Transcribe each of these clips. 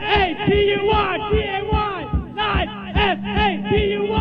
S A T U R T A Y. Night. S A T U R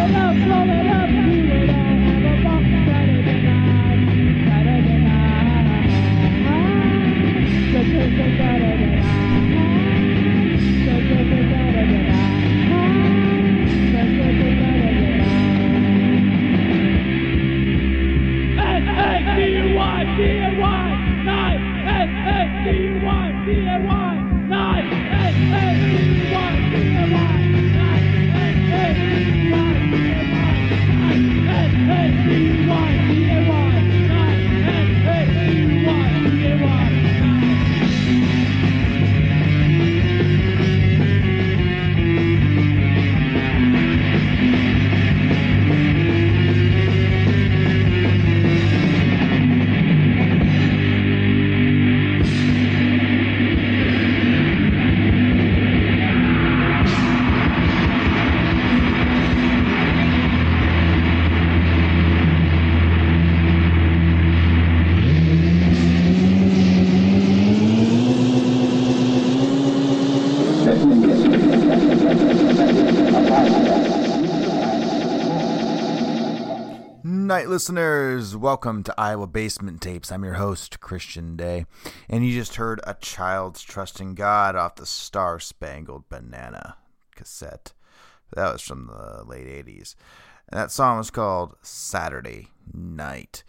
Gonna rock listeners, welcome to Iowa Basement Tapes. I'm your host, Christian Day, and you just heard A Child's Trust in God off the Star Spangled Banana cassette. That was from the late 80s. And that song was called Saturday Night.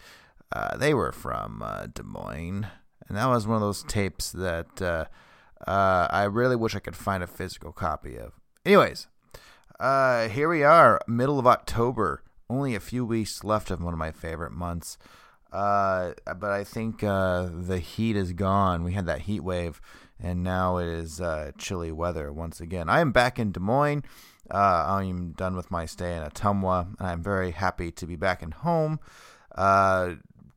Uh, they were from uh, Des Moines, and that was one of those tapes that uh, uh, I really wish I could find a physical copy of. Anyways, uh, here we are, middle of October. Only a few weeks left of one of my favorite months. Uh, but I think uh, the heat is gone. We had that heat wave, and now it is uh, chilly weather once again. I am back in Des Moines. Uh, I'm done with my stay in Ottumwa, and I'm very happy to be back in home. Uh,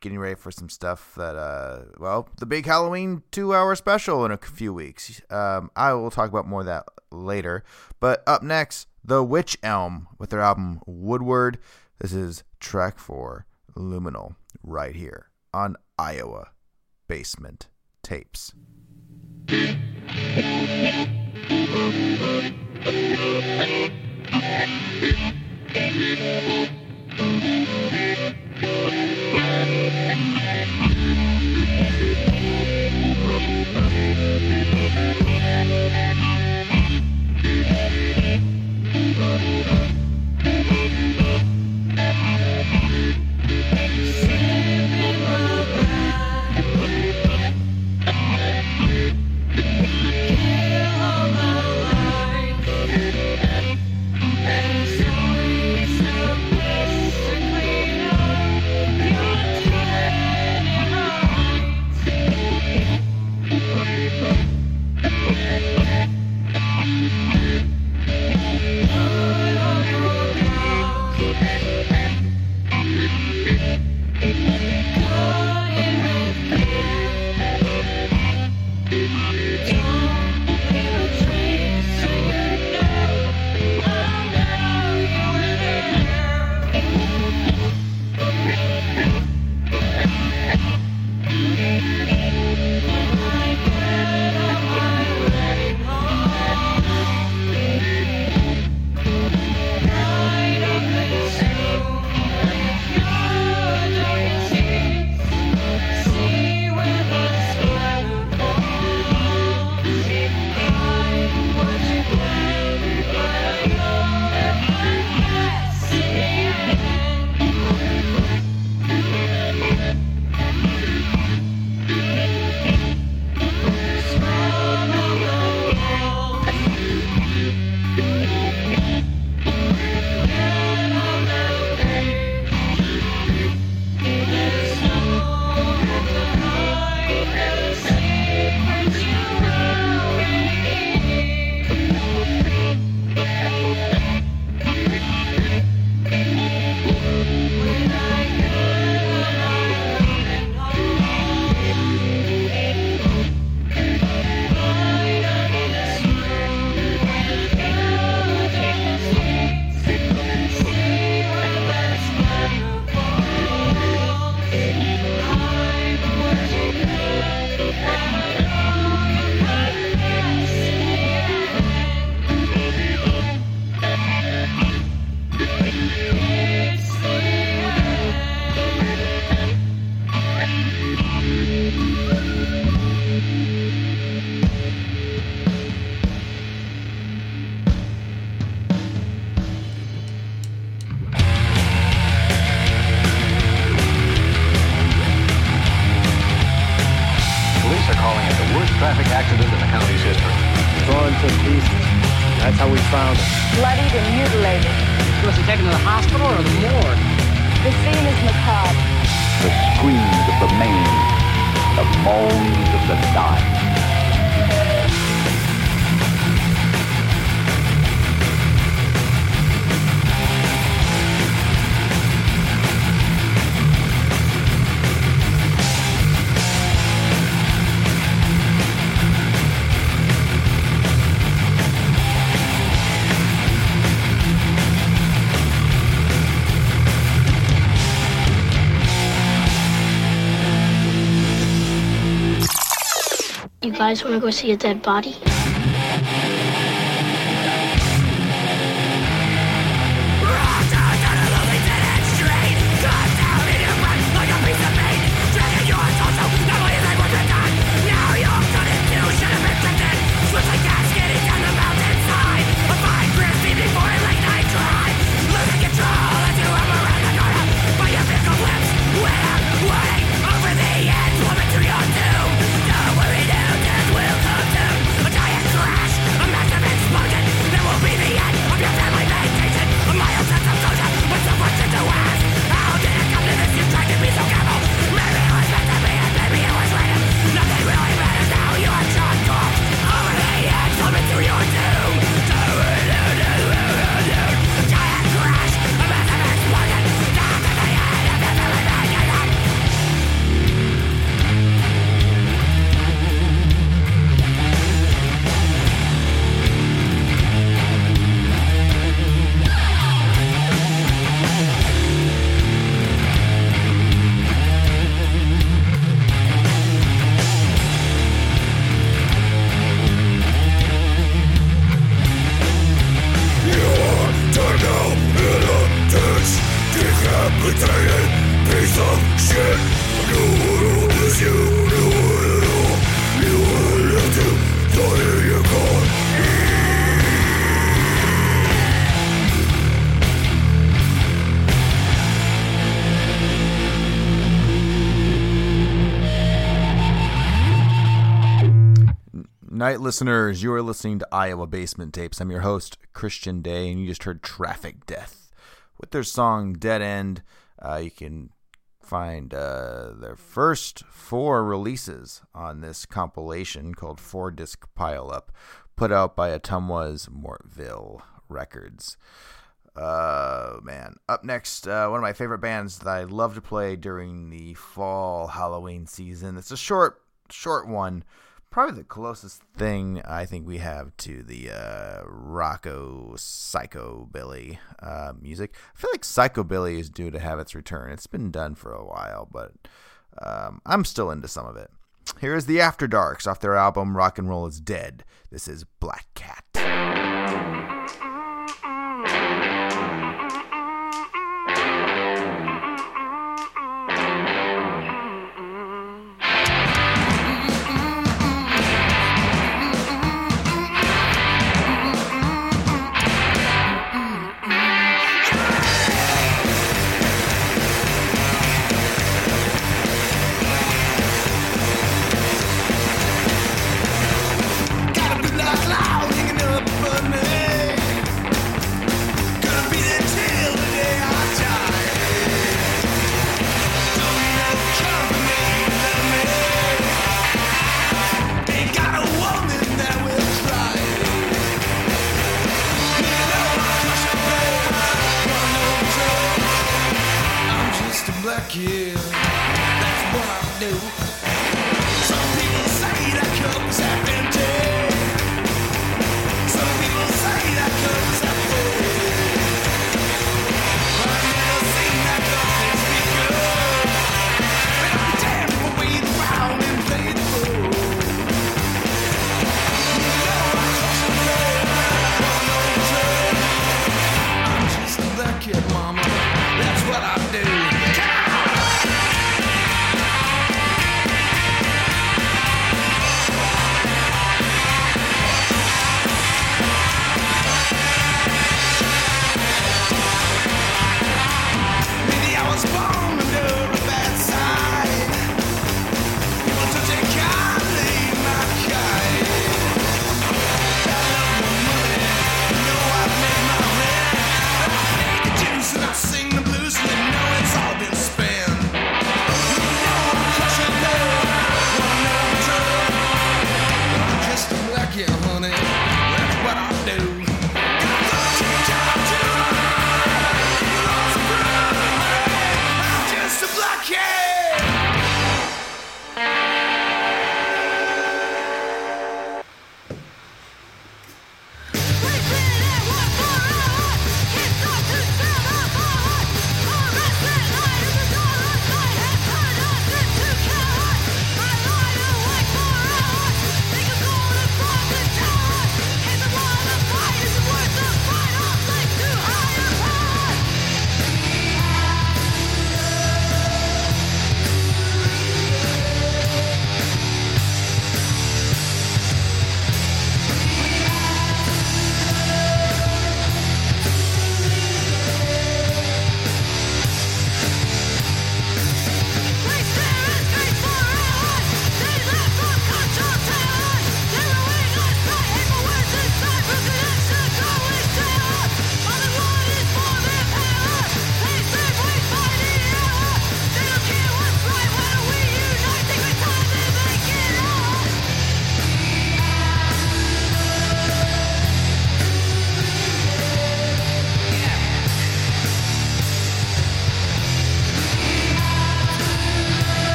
getting ready for some stuff that, uh, well, the big Halloween two hour special in a few weeks. Um, I will talk about more of that later. But up next, The Witch Elm with their album Woodward. This is track four, Luminal, right here on Iowa Basement Tapes. And so it's guys want to go see a dead body? Night listeners, you are listening to Iowa Basement Tapes. I'm your host, Christian Day, and you just heard Traffic Death with their song Dead End. Uh, you can find uh, their first four releases on this compilation called Four Disc Pile Up, put out by Ottumwa's Mortville Records. Uh, man. Up next, uh, one of my favorite bands that I love to play during the fall Halloween season. It's a short, short one. Probably the closest thing I think we have to the uh, Rocco Psychobilly uh, music. I feel like Psychobilly is due to have its return. It's been done for a while, but um, I'm still into some of it. Here is the After Darks off their album Rock and Roll is Dead. This is Black Cat.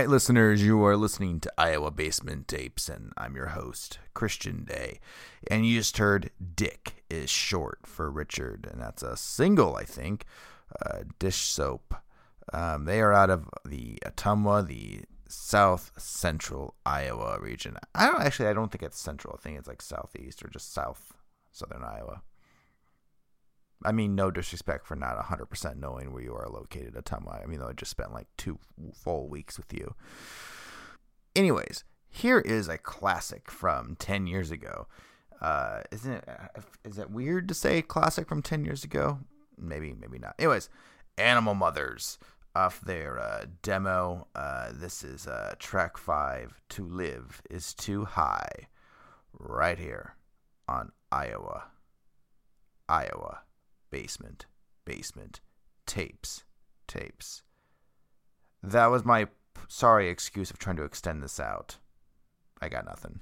Night, listeners. You are listening to Iowa Basement Tapes, and I'm your host, Christian Day. And you just heard Dick is short for Richard, and that's a single, I think. Uh, dish soap. Um, they are out of the Ottumwa, the south central Iowa region. I don't actually, I don't think it's central. I think it's like southeast or just south southern Iowa. I mean, no disrespect for not 100% knowing where you are located at Ottumwa. I mean, though I just spent like two full weeks with you. Anyways, here is a classic from 10 years ago. Uh, isn't it, is it weird to say classic from 10 years ago? Maybe, maybe not. Anyways, Animal Mothers off their uh, demo. Uh, this is uh, track five To Live is Too High, right here on Iowa. Iowa basement, basement, tapes, tapes. That was my sorry excuse of trying to extend this out. I got nothing.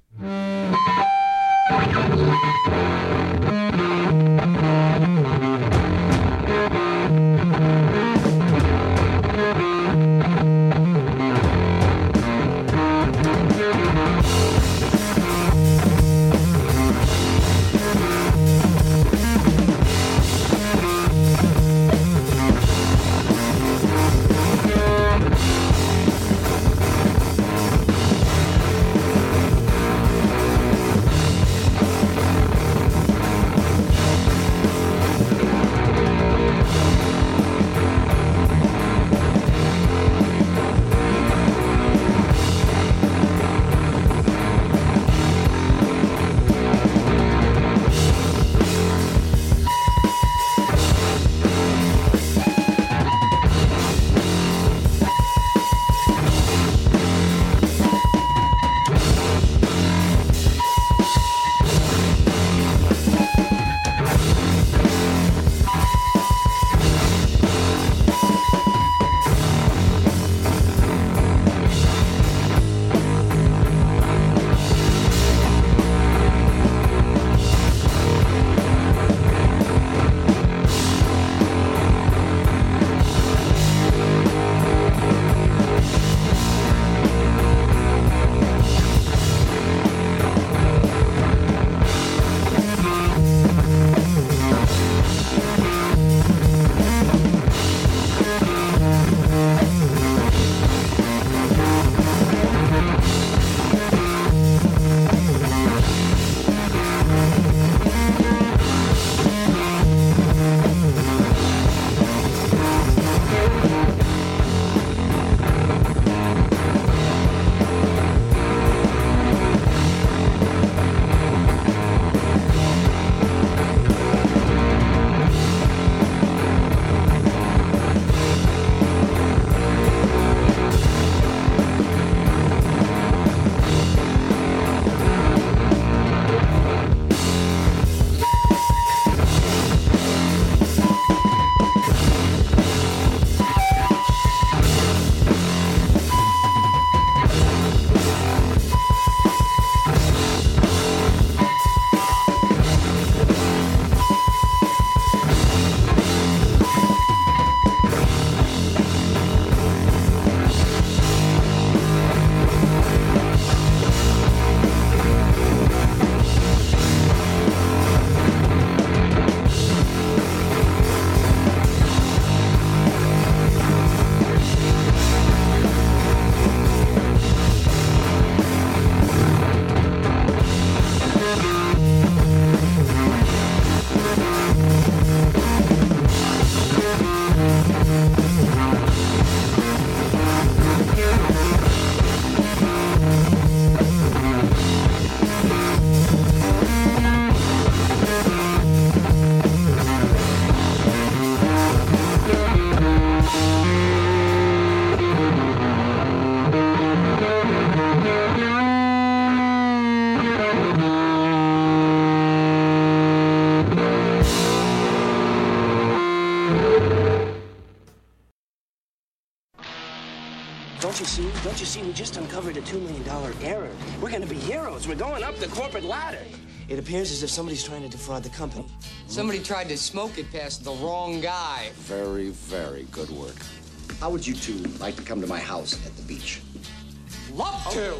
Don't you see? We just uncovered a $2 million error. We're going to be heroes. We're going up the corporate ladder. It appears as if somebody's trying to defraud the company. Somebody tried to smoke it past the wrong guy. Very, very good work. How would you two like to come to my house at the beach? Love to.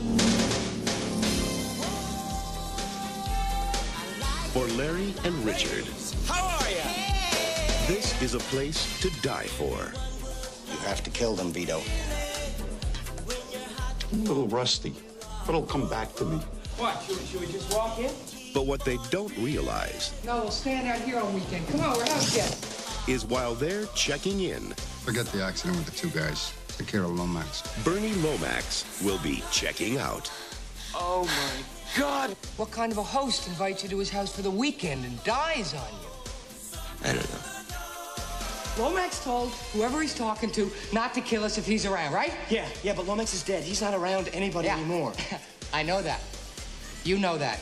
For Larry and Richard, How are you? this is a place to die for. You have to kill them, Vito. I'm a little rusty, but it'll come back to me. What? Should we, should we just walk in? But what they don't realize No, we'll stand out here on weekend. Come on, we're house guests. is while they're checking in, Forget the accident with the two guys. Take care of Lomax. Bernie Lomax will be checking out. Oh my God! What kind of a host invites you to his house for the weekend and dies on you? I don't know. Lomax told whoever he's talking to not to kill us if he's around, right? Yeah, yeah, but Lomax is dead. He's not around anybody Yeah. anymore. I know that. You know that.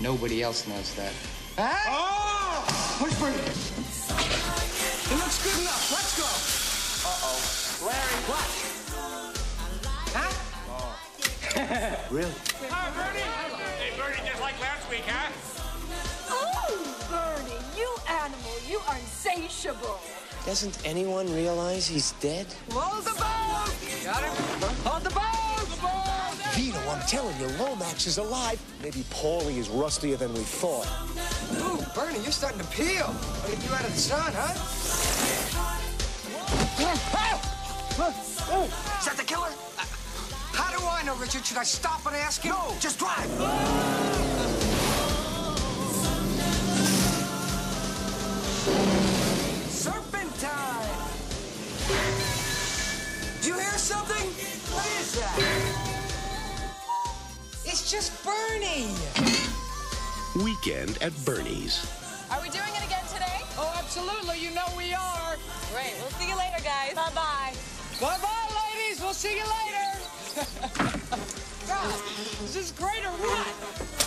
Nobody else knows that. Huh? Oh! Where's Bernie? It looks good enough. Let's go. Uh-oh. Larry. What? Huh? Oh. Really? Hi, Bernie. Hey, Bernie, just like last week, huh? Insatiable. Doesn't anyone realize he's dead? Hold the boat! Got him? Hold the boat! Vito, I'm telling you, Lomax is alive. Maybe Paulie is rustier than we thought. Ooh, Bernie, you're starting to peel. I'll get you out of the sun, huh? Is that the killer? Uh, how do I know, Richard? Should I stop and ask him? No, just drive. Oh! Something? What is that? It's just Bernie! Weekend at Bernie's. Are we doing it again today? Oh, absolutely. You know we are. Great. We'll see you later, guys. Bye bye. Bye bye, ladies. We'll see you later. God, is this great or what?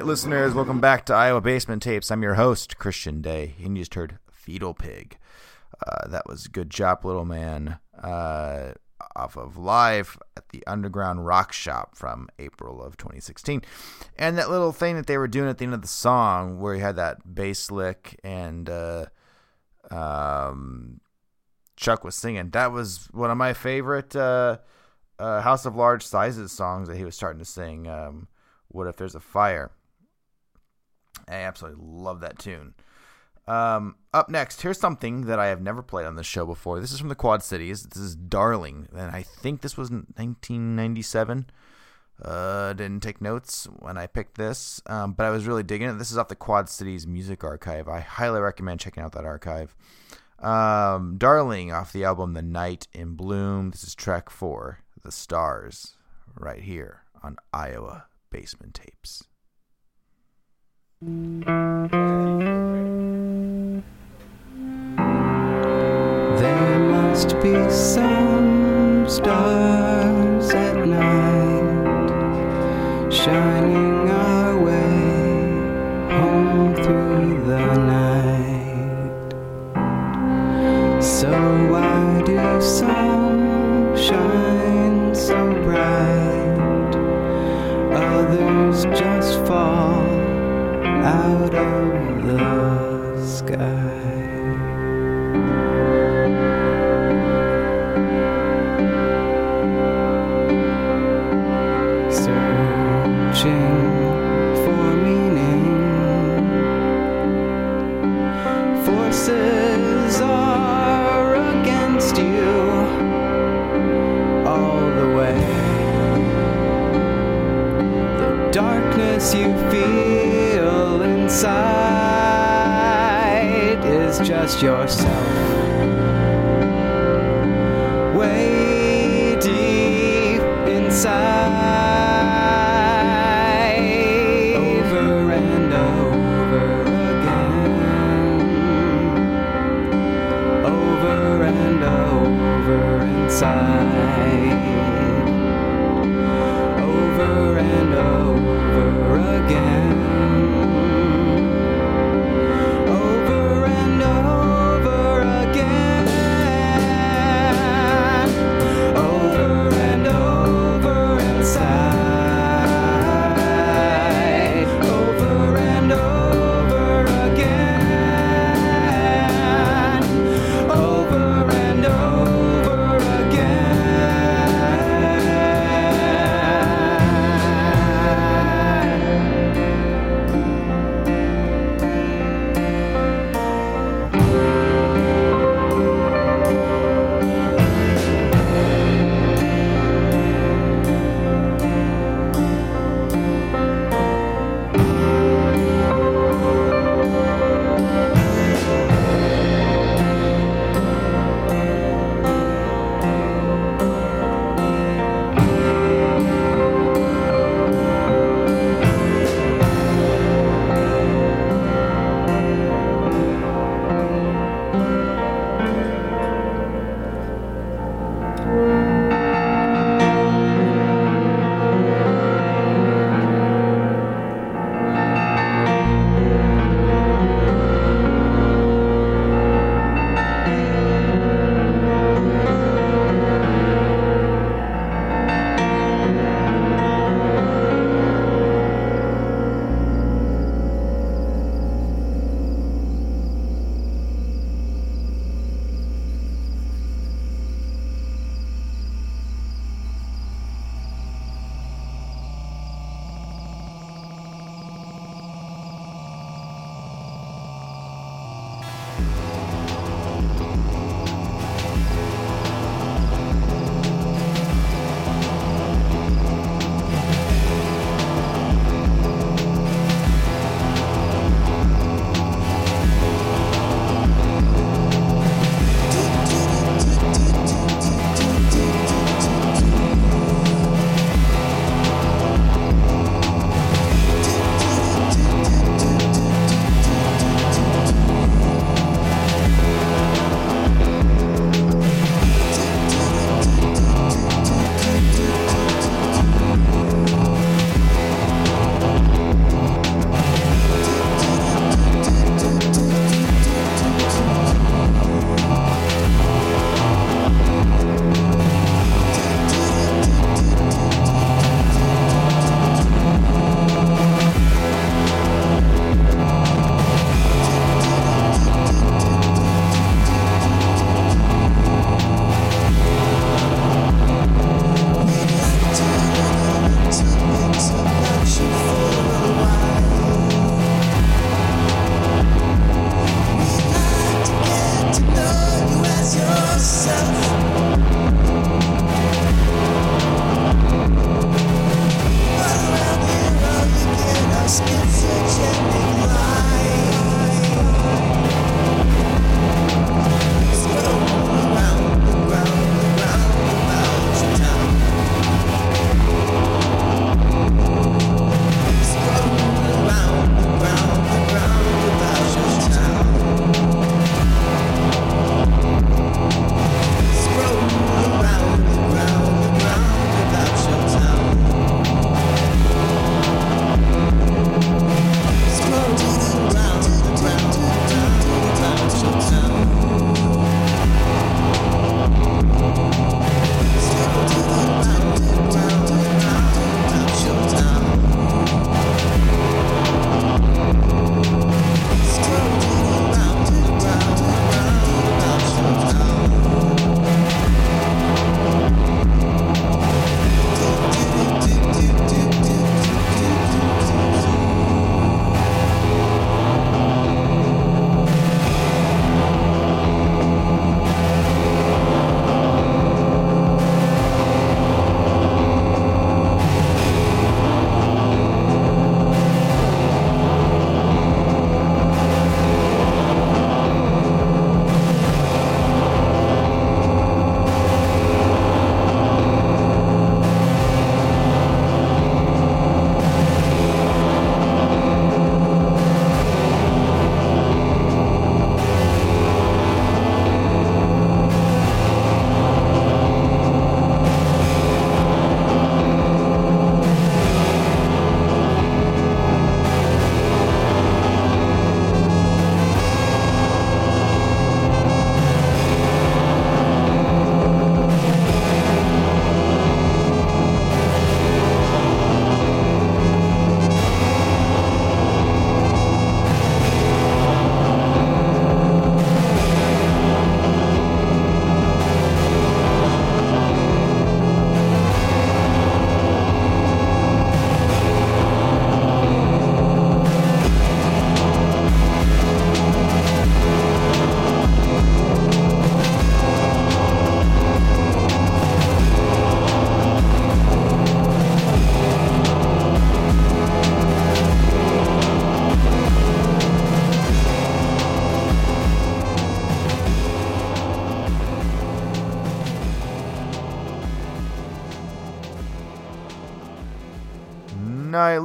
Night listeners, welcome back to Iowa Basement Tapes. I'm your host, Christian Day, and you just heard Fetal Pig. Uh, that was good job, little man. Uh, off of Live at the Underground Rock Shop from April of 2016. And that little thing that they were doing at the end of the song where you had that bass lick and uh, um, Chuck was singing, that was one of my favorite uh, uh, House of Large Sizes songs that he was starting to sing. Um, what if there's a fire? I absolutely love that tune. Um, up next, here's something that I have never played on this show before. This is from the Quad Cities. This is Darling, and I think this was 1997. Uh, didn't take notes when I picked this, um, but I was really digging it. This is off the Quad Cities Music Archive. I highly recommend checking out that archive. Um, Darling off the album The Night in Bloom. This is track four, The Stars, right here on Iowa Basement Tapes. There must be some stars at night shining our way home through the night. So why do some shine so bright? Others just fall out of the sky. Inside is just yourself.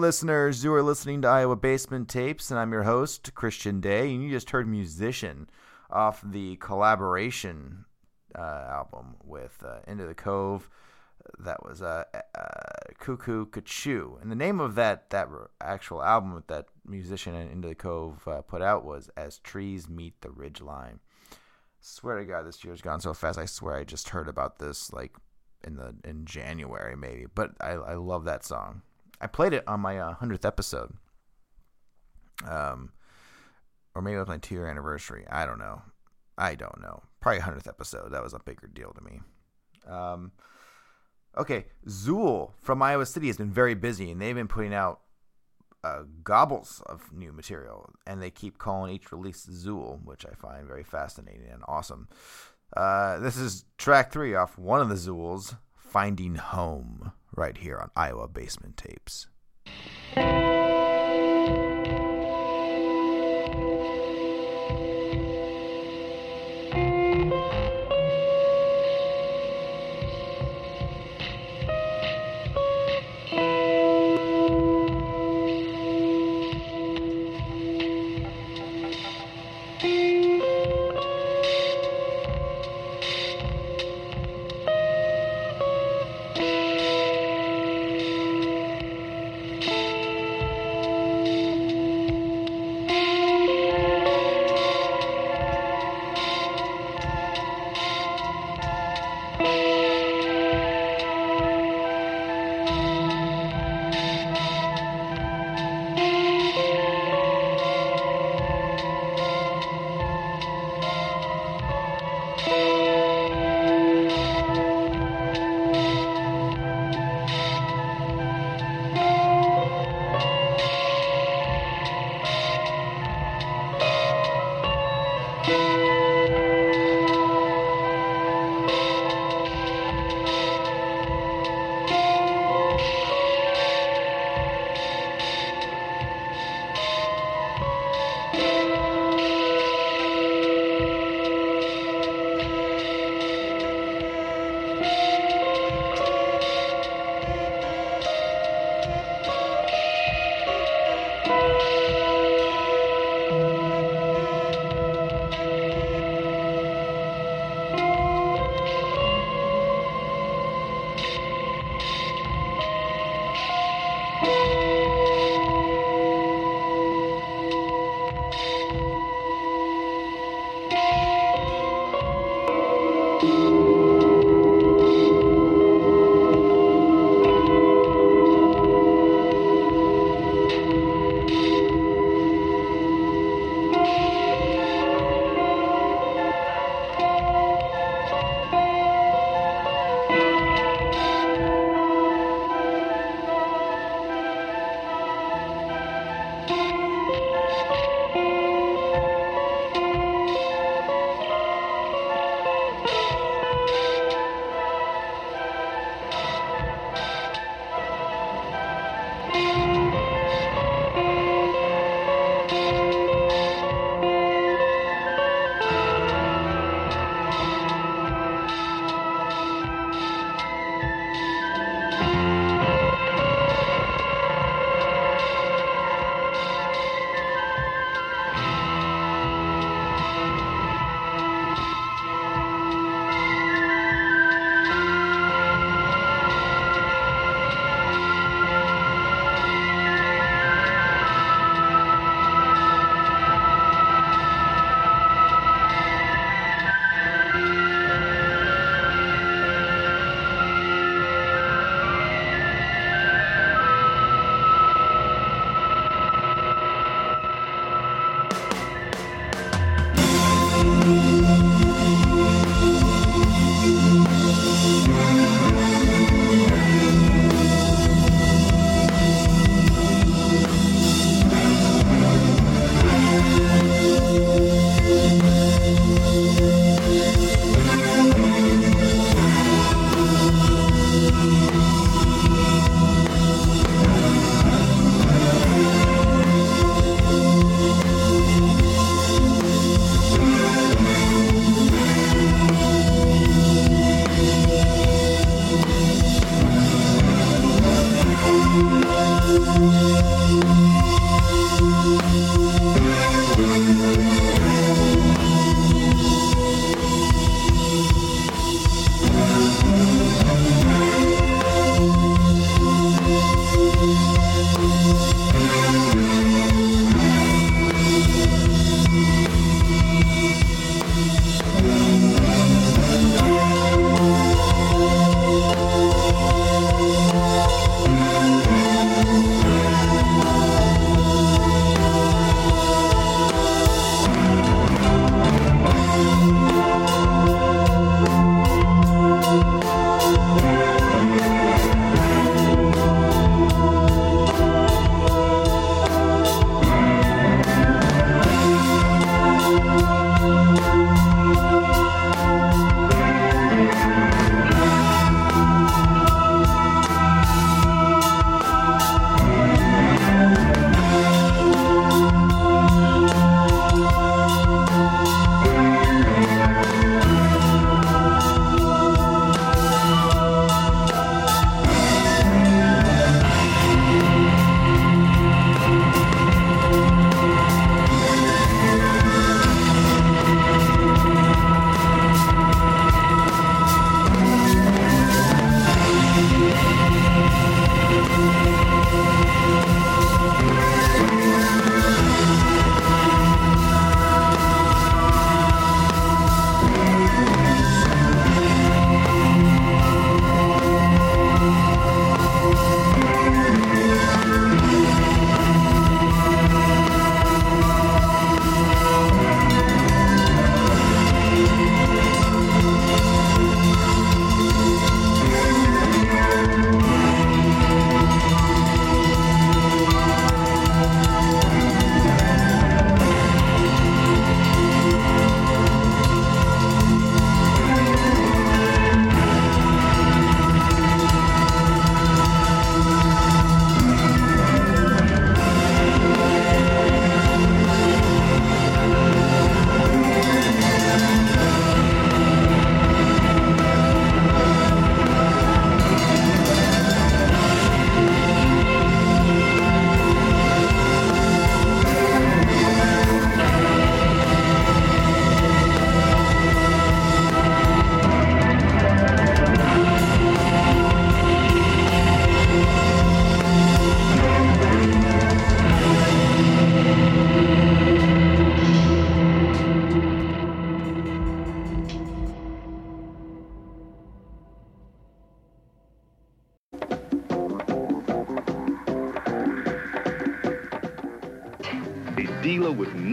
Listeners. You are listening to Iowa Basement Tapes, and I'm your host, Christian Day. And you just heard Musician off the collaboration uh, album with uh, Into the Cove. That was uh, uh, Cuckoo Cachoo. And the name of that, that actual album that that musician and Into the Cove uh, put out was As Trees Meet the Ridgeline. Swear to God, this year's gone so fast. I swear I just heard about this like in the in January maybe, but I I love that song. I played it on my hundredth episode, um, or maybe it was my two year anniversary. I don't know. I don't know. Probably hundredth episode. That was a bigger deal to me. Um, okay, Zool from Iowa City has been very busy, and they've been putting out uh, gobbles of new material, and they keep calling each release Zool, which I find very fascinating and awesome. Uh, this is track three off one of the Zools, Finding Home, right here on Iowa Basement Tapes.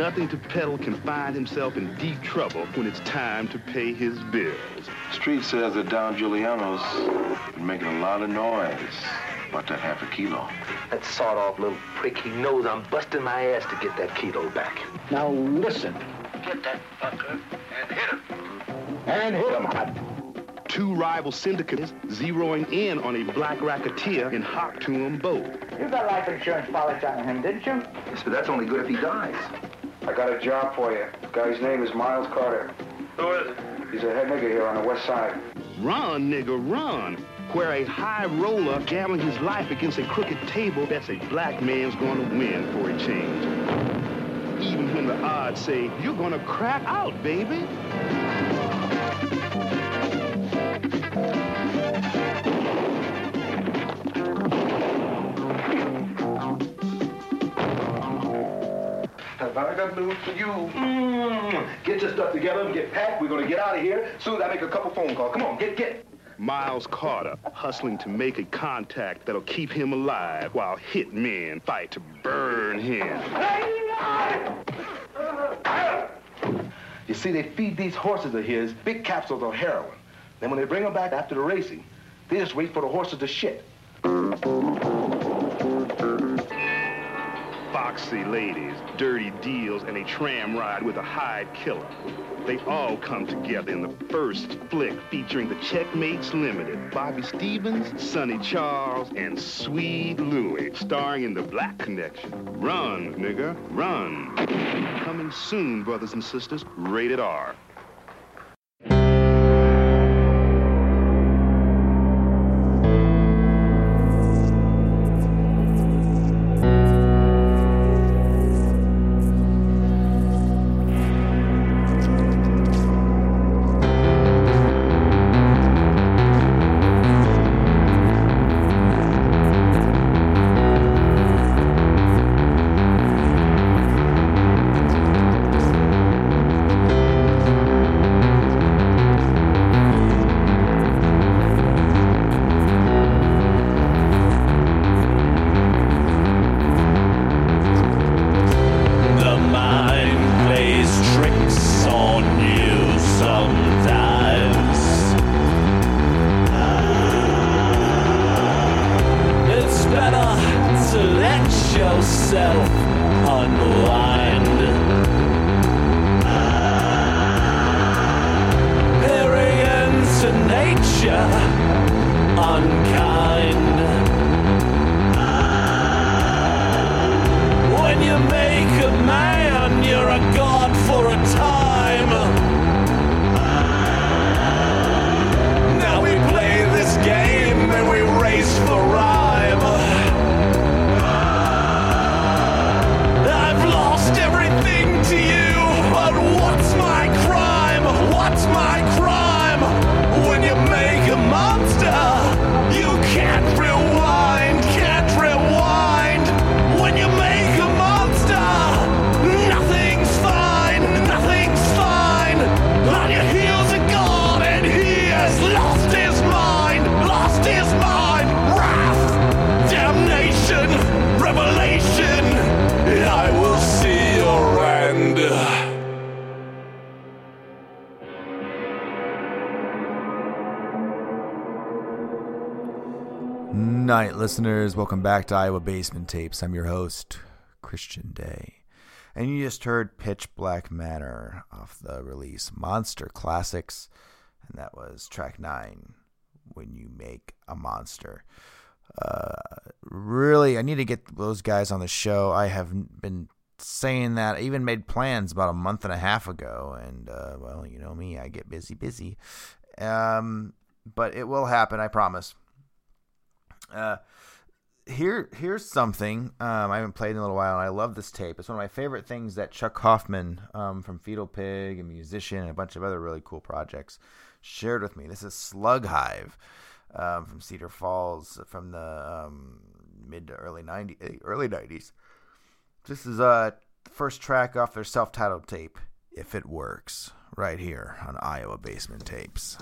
Nothing to peddle can find himself in deep trouble when it's time to pay his bills. Street says that Don Giuliano's been making a lot of noise about that half a kilo. That sawed-off little prick, he knows I'm busting my ass to get that kilo back. Now listen. Get that fucker and hit him. And hit him hard. Two rival syndicates zeroing in on a black racketeer in hot to 'em both. You got life insurance policy on him, didn't you? Yes, but that's only good if he dies. I got a job for you. The guy's name is Miles Carter. Who is it? He's a head nigger here on the west side. Run, nigga, run. Where a high roller gambling his life against a crooked table that's a black man's gonna win for a change. Even when the odds say, you're gonna crack out, baby. Have I got news for you? Mm. Get your stuff together and get packed. We're gonna get out of here as soon as I make a couple phone calls. Come on, get, get. Miles Carter hustling to make a contact that'll keep him alive while hit hitmen fight to burn him. You see, they feed these horses of his big capsules of heroin. Then when they bring them back after the racing, they just wait for the horses to shit. Foxy ladies, dirty deals, and a tram ride with a Hyde killer. They all come together in the first flick featuring the Checkmates Limited, Bobby Stevens, Sonny Charles, and Sweet Louie, starring in The Black Connection. Run, nigga, run. Coming soon, brothers and sisters, rated R. Night listeners, welcome back to Iowa Basement Tapes. I'm your host, Christian Day. And you just heard Pitch Black Manor off the release Monster Classics, and that was track 9, When You Make a Monster. Uh, really, I need to get those guys on the show. I have been saying that. I even made plans about a month and a half ago, and uh, well, you know me, I get busy, busy. Um, but it will happen, I promise. Uh, here, here's something um, I haven't played in a little while, and I love this tape. It's one of my favorite things that Chuck Hoffman um, from Fetal Pig, a musician, and a bunch of other really cool projects, shared with me. This is Slug Hive um, from Cedar Falls from the um, mid to early 90s, early 90s. This is uh, the first track off their self-titled tape, "If It Works," right here on Iowa Basement Tapes.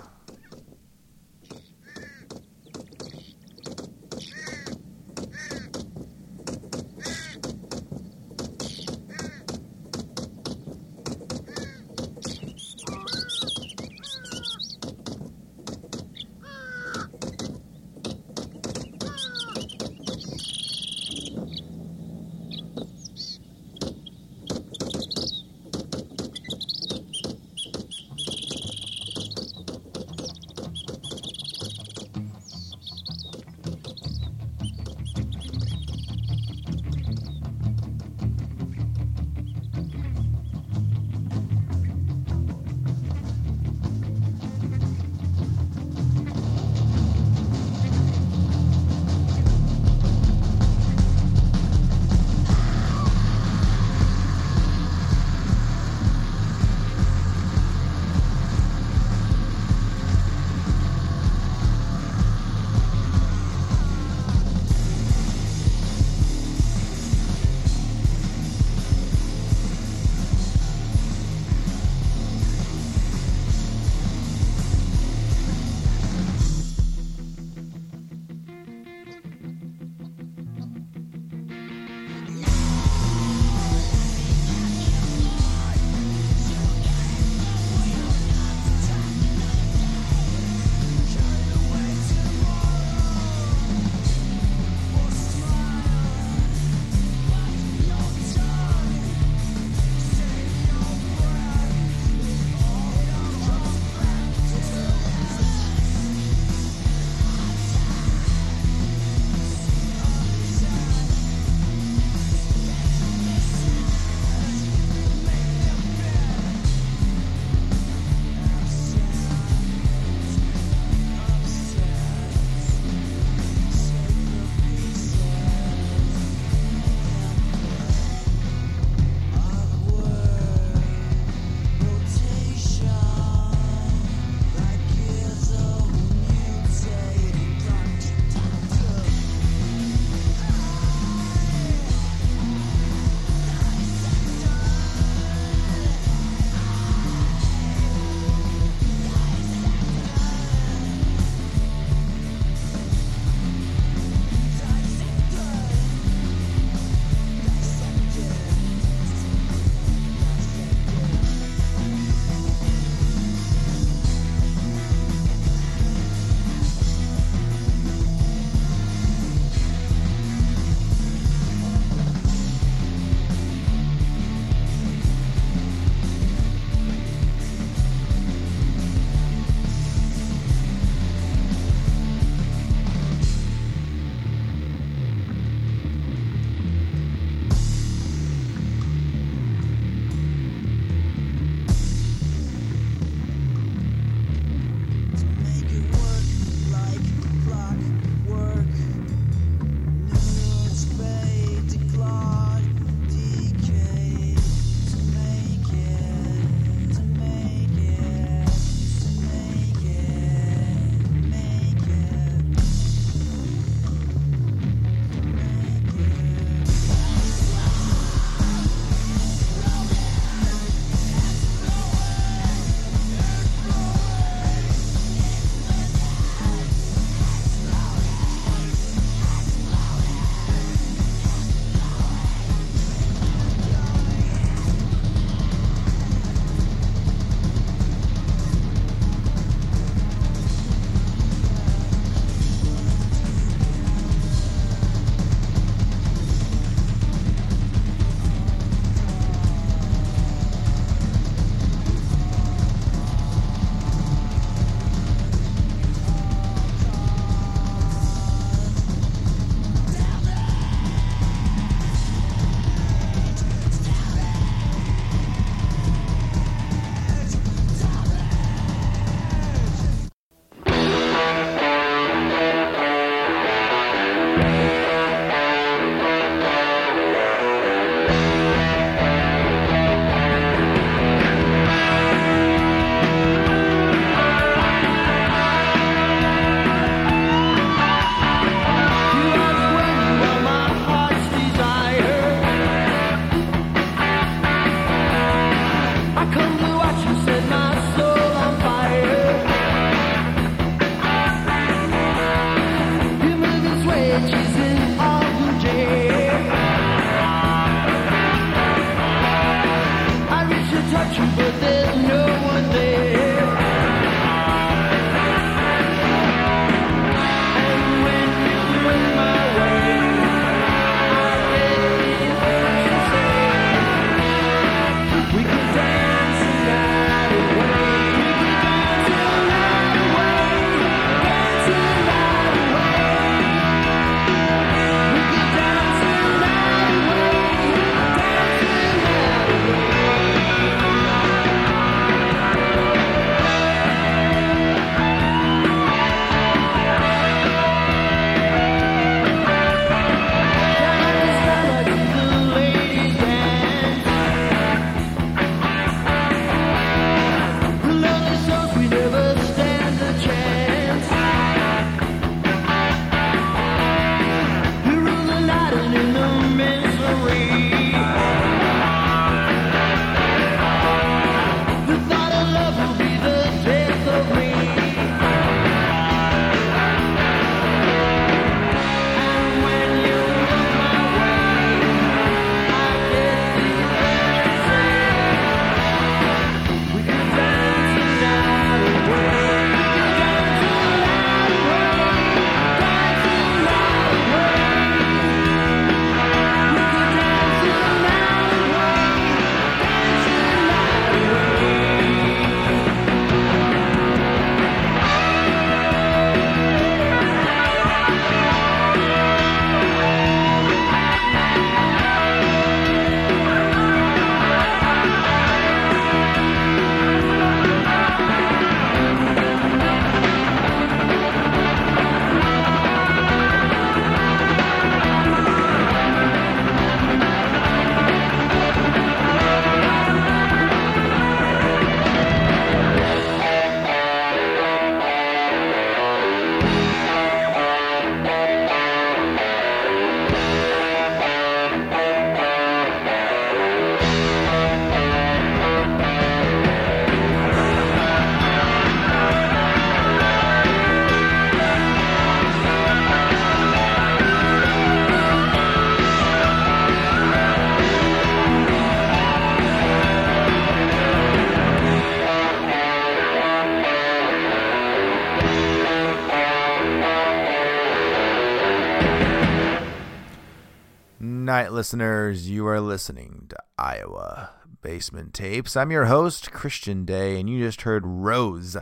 Listeners, you are listening to Iowa Basement Tapes. I'm your host, Christian Day, and you just heard Rose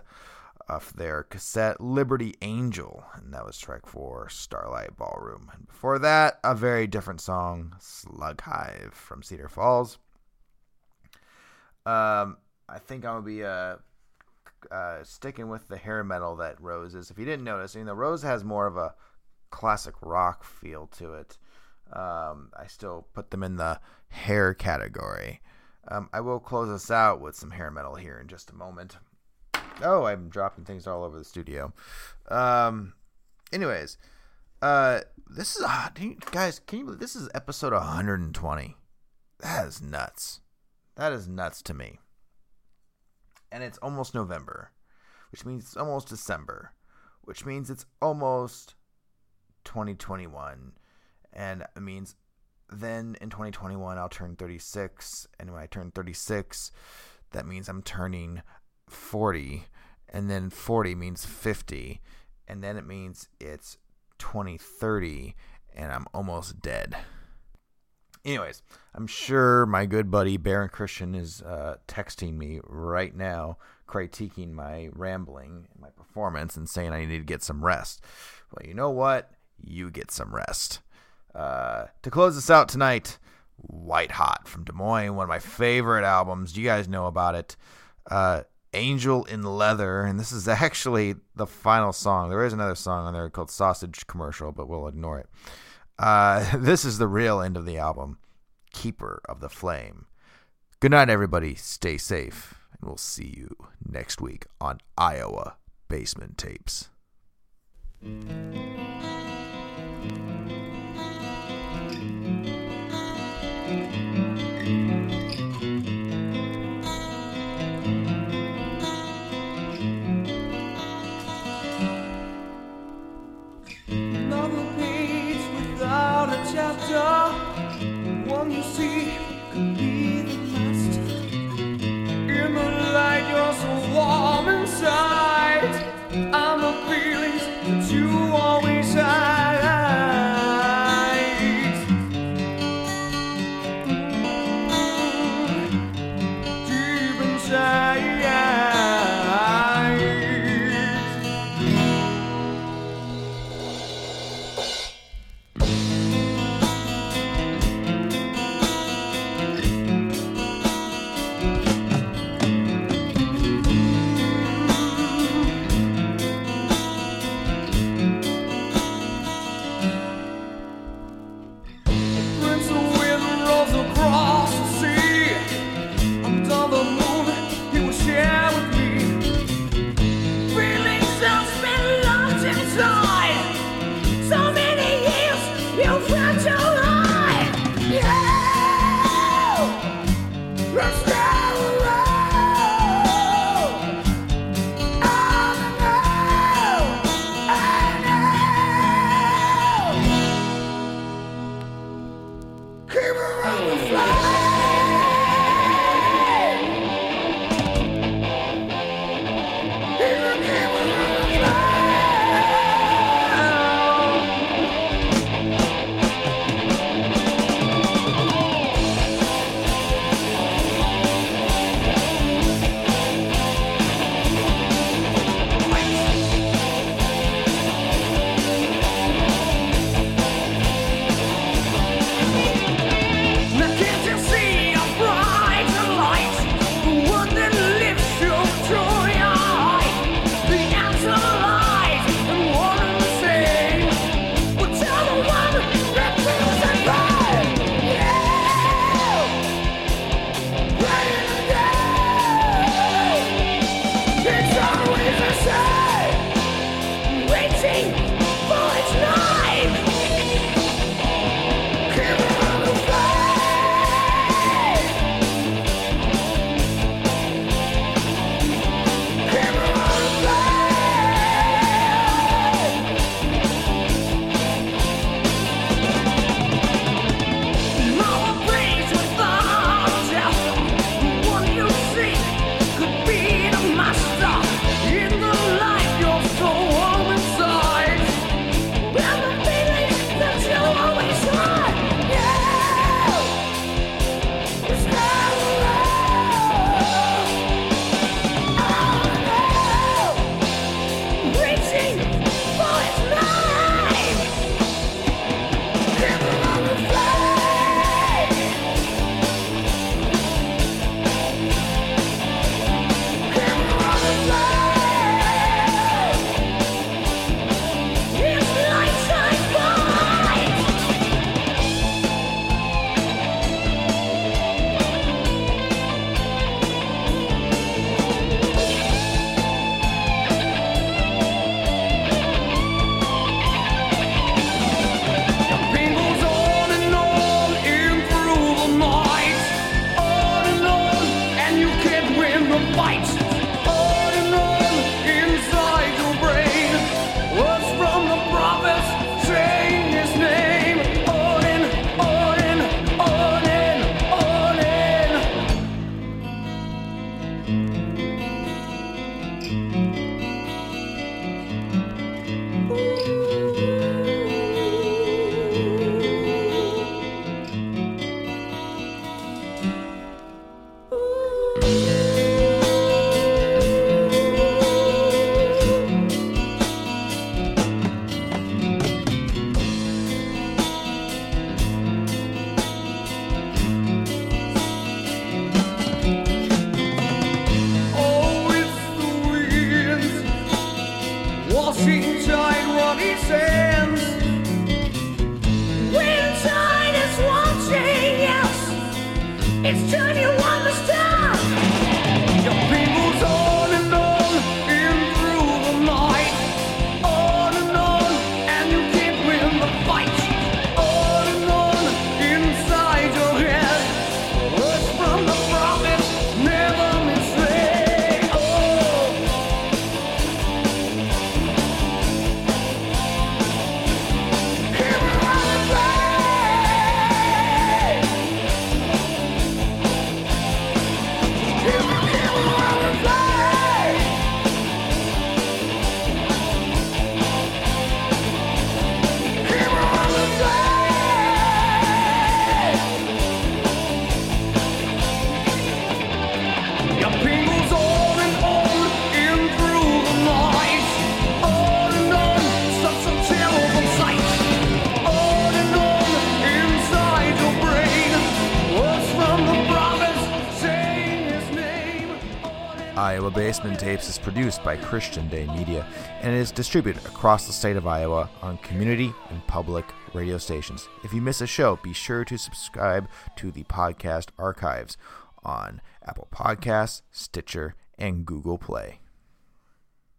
off their cassette Liberty Angel, and that was track four, Starlight Ballroom. And before that, a very different song, Slug Hive from Cedar Falls. Um, I think I'm gonna be uh, uh, sticking with the hair metal that Rose is. If you didn't notice, you know, Rose has more of a classic rock feel to it. Um, I still put them in the hair category. Um, I will close us out with some hair metal here in just a moment. Oh, I'm dropping things all over the studio. Um, anyways, uh, this is uh, you, guys. Can you believe this is episode 120? That is nuts. That is nuts to me. And it's almost November, which means it's almost December, which means it's almost 2021, and it means then in 2021 I'll turn 36, and when I turn 36, that means I'm turning 40, and then 40 means 50, and then it means it's 2030, and I'm almost dead. Anyways, I'm sure my good buddy Baron Christian is uh, texting me right now, critiquing my rambling, my performance, and saying I need to get some rest. Well, you know what? You get some rest. Uh, to close this out tonight, White Hot from Des Moines, one of my favorite albums. You guys know about it. Uh, Angel in Leather, and this is actually the final song. There is another song on there called Sausage Commercial, but we'll ignore it. Uh, this is the real end of the album, Keeper of the Flame. Good night, everybody. Stay safe, and we'll see you next week on Iowa Basement Tapes. Inside. Tapes is produced by Christian Day Media and is distributed across the state of Iowa on community and public radio stations. If you miss a show, be sure to subscribe to the podcast archives on Apple Podcasts, Stitcher, and Google Play.